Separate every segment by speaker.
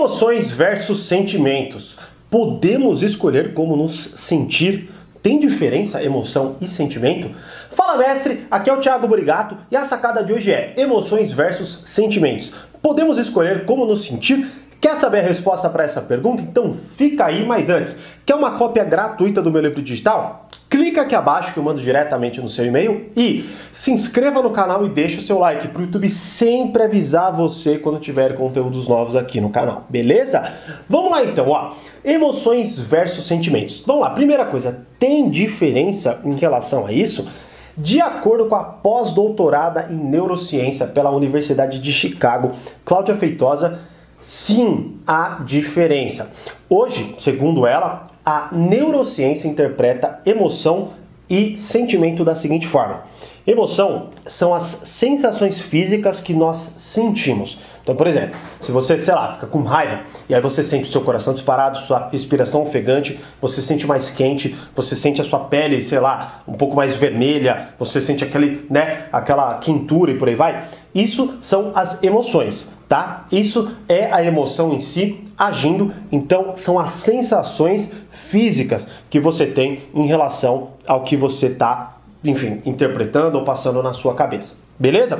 Speaker 1: Emoções versus sentimentos. Podemos escolher como nos sentir? Tem diferença emoção e sentimento? Fala mestre, aqui é o Thiago Burigato e a sacada de hoje é emoções versus sentimentos. Podemos escolher como nos sentir? Quer saber a resposta para essa pergunta? Então fica aí, mas antes, quer uma cópia gratuita do meu livro digital? Clica aqui abaixo que eu mando diretamente no seu e-mail e se inscreva no canal e deixe o seu like para o YouTube sempre avisar você quando tiver conteúdos novos aqui no canal, beleza? Vamos lá então, ó. Emoções versus sentimentos. Vamos lá, primeira coisa, tem diferença em relação a isso? De acordo com a pós-doutorada em neurociência pela Universidade de Chicago, Cláudia Feitosa, sim, há diferença. Hoje, segundo ela, a neurociência interpreta emoção e sentimento da seguinte forma: emoção são as sensações físicas que nós sentimos. Então, por exemplo, se você, sei lá, fica com raiva e aí você sente o seu coração disparado, sua respiração ofegante, você sente mais quente, você sente a sua pele, sei lá, um pouco mais vermelha, você sente aquele, né, aquela quentura e por aí vai. Isso são as emoções, tá? Isso é a emoção em si agindo, então são as sensações físicas que você tem em relação ao que você está, enfim, interpretando ou passando na sua cabeça. Beleza?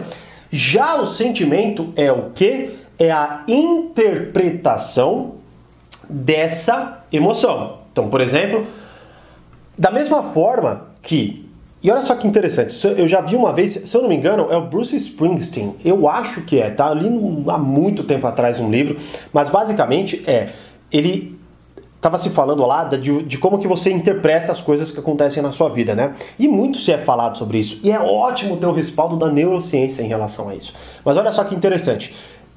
Speaker 1: Já o sentimento é o que? É a interpretação dessa emoção. Então, por exemplo, da mesma forma que. E olha só que interessante, eu já vi uma vez, se eu não me engano, é o Bruce Springsteen. Eu acho que é, tá? Eu li há muito tempo atrás um livro, mas basicamente é. Ele estava se falando lá de, de, como que você interpreta as coisas que acontecem na sua vida, né? E muito se é falado sobre isso. E é ótimo ter o respaldo da neurociência em relação a isso. Mas olha só que interessante.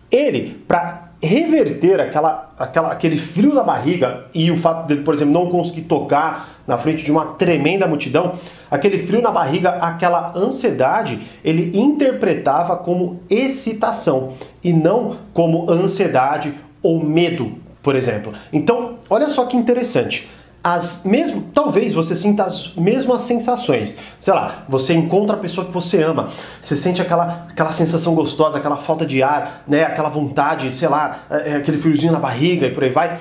Speaker 1: Ele, para reverter aquela, aquela, aquele frio na barriga e o fato dele, por exemplo, não conseguir tocar na frente de uma tremenda multidão, aquele frio na barriga, aquela ansiedade, ele interpretava como excitação e não como ansiedade ou medo por exemplo. Então, olha só que interessante. As mesmo, talvez você sinta as mesmas sensações. Sei lá, você encontra a pessoa que você ama, você sente aquela, aquela sensação gostosa, aquela falta de ar, né, aquela vontade, sei lá, é, é, aquele friozinho na barriga e por aí vai.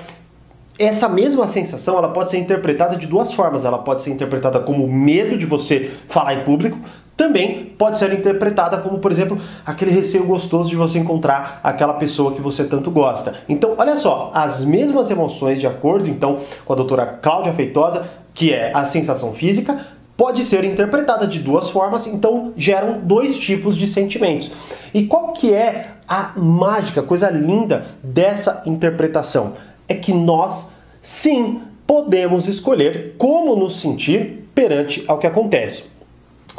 Speaker 1: Essa mesma sensação, ela pode ser interpretada de duas formas. Ela pode ser interpretada como medo de você falar em público, também pode ser interpretada como, por exemplo, aquele receio gostoso de você encontrar aquela pessoa que você tanto gosta. Então, olha só, as mesmas emoções, de acordo então com a doutora Cláudia Feitosa, que é a sensação física, pode ser interpretada de duas formas, então geram dois tipos de sentimentos. E qual que é a mágica, coisa linda dessa interpretação? É que nós, sim, podemos escolher como nos sentir perante ao que acontece.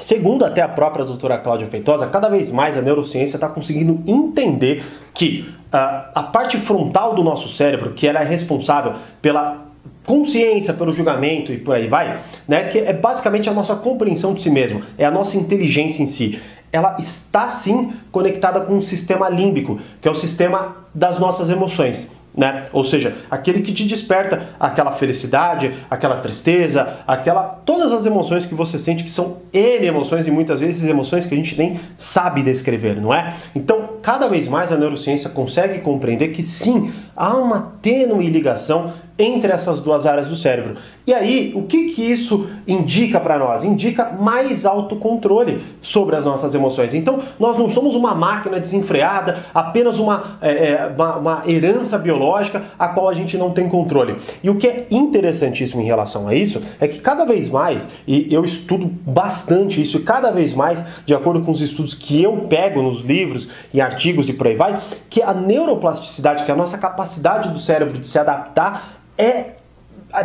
Speaker 1: Segundo até a própria doutora Cláudia Feitosa, cada vez mais a neurociência está conseguindo entender que uh, a parte frontal do nosso cérebro, que ela é responsável pela consciência, pelo julgamento e por aí vai, né, que é basicamente a nossa compreensão de si mesmo, é a nossa inteligência em si. Ela está sim conectada com o sistema límbico, que é o sistema das nossas emoções. Né? Ou seja, aquele que te desperta aquela felicidade, aquela tristeza, aquela todas as emoções que você sente que são N emoções e muitas vezes emoções que a gente nem sabe descrever, não é? Então, cada vez mais a neurociência consegue compreender que sim, há uma tênue ligação entre essas duas áreas do cérebro. E aí, o que, que isso indica para nós? Indica mais autocontrole sobre as nossas emoções. Então, nós não somos uma máquina desenfreada, apenas uma, é, é, uma, uma, herança biológica a qual a gente não tem controle. E o que é interessantíssimo em relação a isso é que cada vez mais, e eu estudo bastante isso, e cada vez mais, de acordo com os estudos que eu pego nos livros, em artigos e por aí vai, que a neuroplasticidade, que é a nossa capacidade do cérebro de se adaptar, é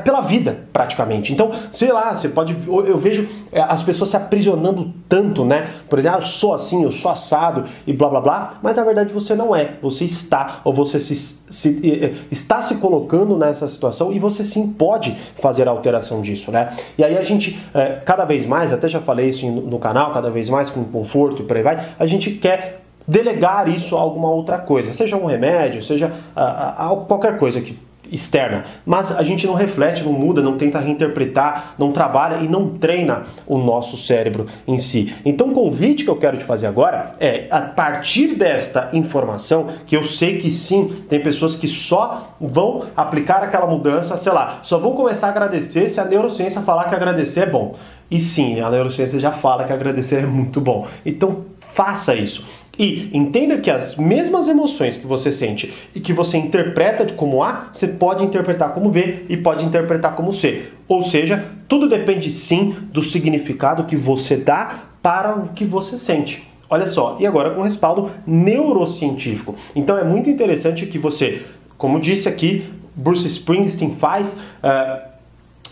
Speaker 1: pela vida, praticamente. Então, sei lá, você pode. Eu vejo é, as pessoas se aprisionando tanto, né? Por exemplo, ah, eu sou assim, eu sou assado e blá blá blá, mas na verdade você não é. Você está, ou você se, se, está se colocando nessa situação e você sim pode fazer a alteração disso, né? E aí a gente, é, cada vez mais, até já falei isso no canal, cada vez mais com conforto e por aí vai, a gente quer delegar isso a alguma outra coisa, seja um remédio, seja a, a, a qualquer coisa que externa, mas a gente não reflete, não muda, não tenta reinterpretar, não trabalha e não treina o nosso cérebro em si. Então, o convite que eu quero te fazer agora é, a partir desta informação, que eu sei que sim, tem pessoas que só vão aplicar aquela mudança, sei lá, só vão começar a agradecer se a neurociência falar que agradecer é bom. E sim, a neurociência já fala que agradecer é muito bom. Então, faça isso. E entenda que as mesmas emoções que você sente e que você interpreta como A, você pode interpretar como B e pode interpretar como C. Ou seja, tudo depende sim do significado que você dá para o que você sente. Olha só, e agora com respaldo neurocientífico. Então é muito interessante que você, como disse aqui, Bruce Springsteen faz. Uh,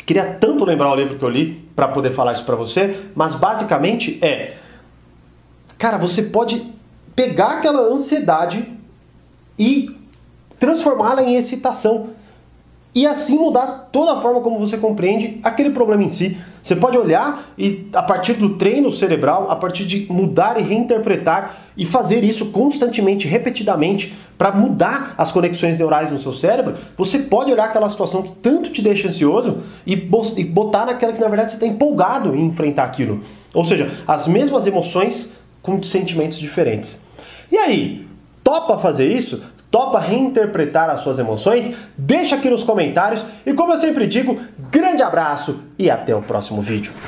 Speaker 1: queria tanto lembrar o livro que eu li para poder falar isso para você, mas basicamente é, cara, você pode pegar aquela ansiedade e transformá-la em excitação. E assim mudar toda a forma como você compreende aquele problema em si. Você pode olhar e, a partir do treino cerebral, a partir de mudar e reinterpretar e fazer isso constantemente, repetidamente, para mudar as conexões neurais no seu cérebro, você pode olhar aquela situação que tanto te deixa ansioso e botar naquela que na verdade você está empolgado em enfrentar aquilo. Ou seja, as mesmas emoções com sentimentos diferentes. E aí, topa fazer isso? Topa reinterpretar as suas emoções? Deixa aqui nos comentários e como eu sempre digo, grande abraço e até o próximo vídeo.